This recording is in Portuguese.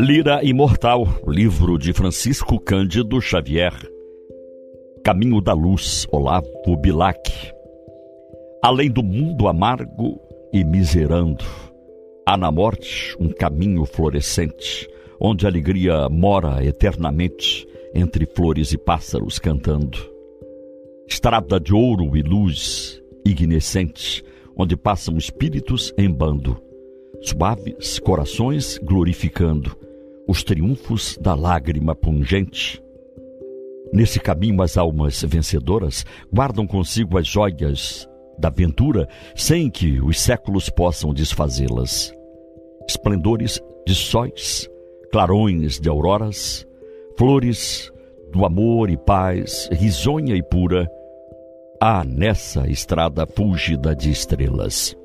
Lira Imortal, livro de Francisco Cândido Xavier. Caminho da Luz, Olavo Bilac. Além do mundo amargo e miserando, há na morte um caminho florescente, onde a alegria mora eternamente, entre flores e pássaros cantando. Estrada de ouro e luz ignescente, onde passam espíritos em bando, suaves corações glorificando os triunfos da lágrima pungente. Nesse caminho, as almas vencedoras guardam consigo as joias da ventura, sem que os séculos possam desfazê-las. Esplendores de sóis, clarões de auroras, flores do amor e paz, risonha e pura, há nessa estrada fúlgida de estrelas.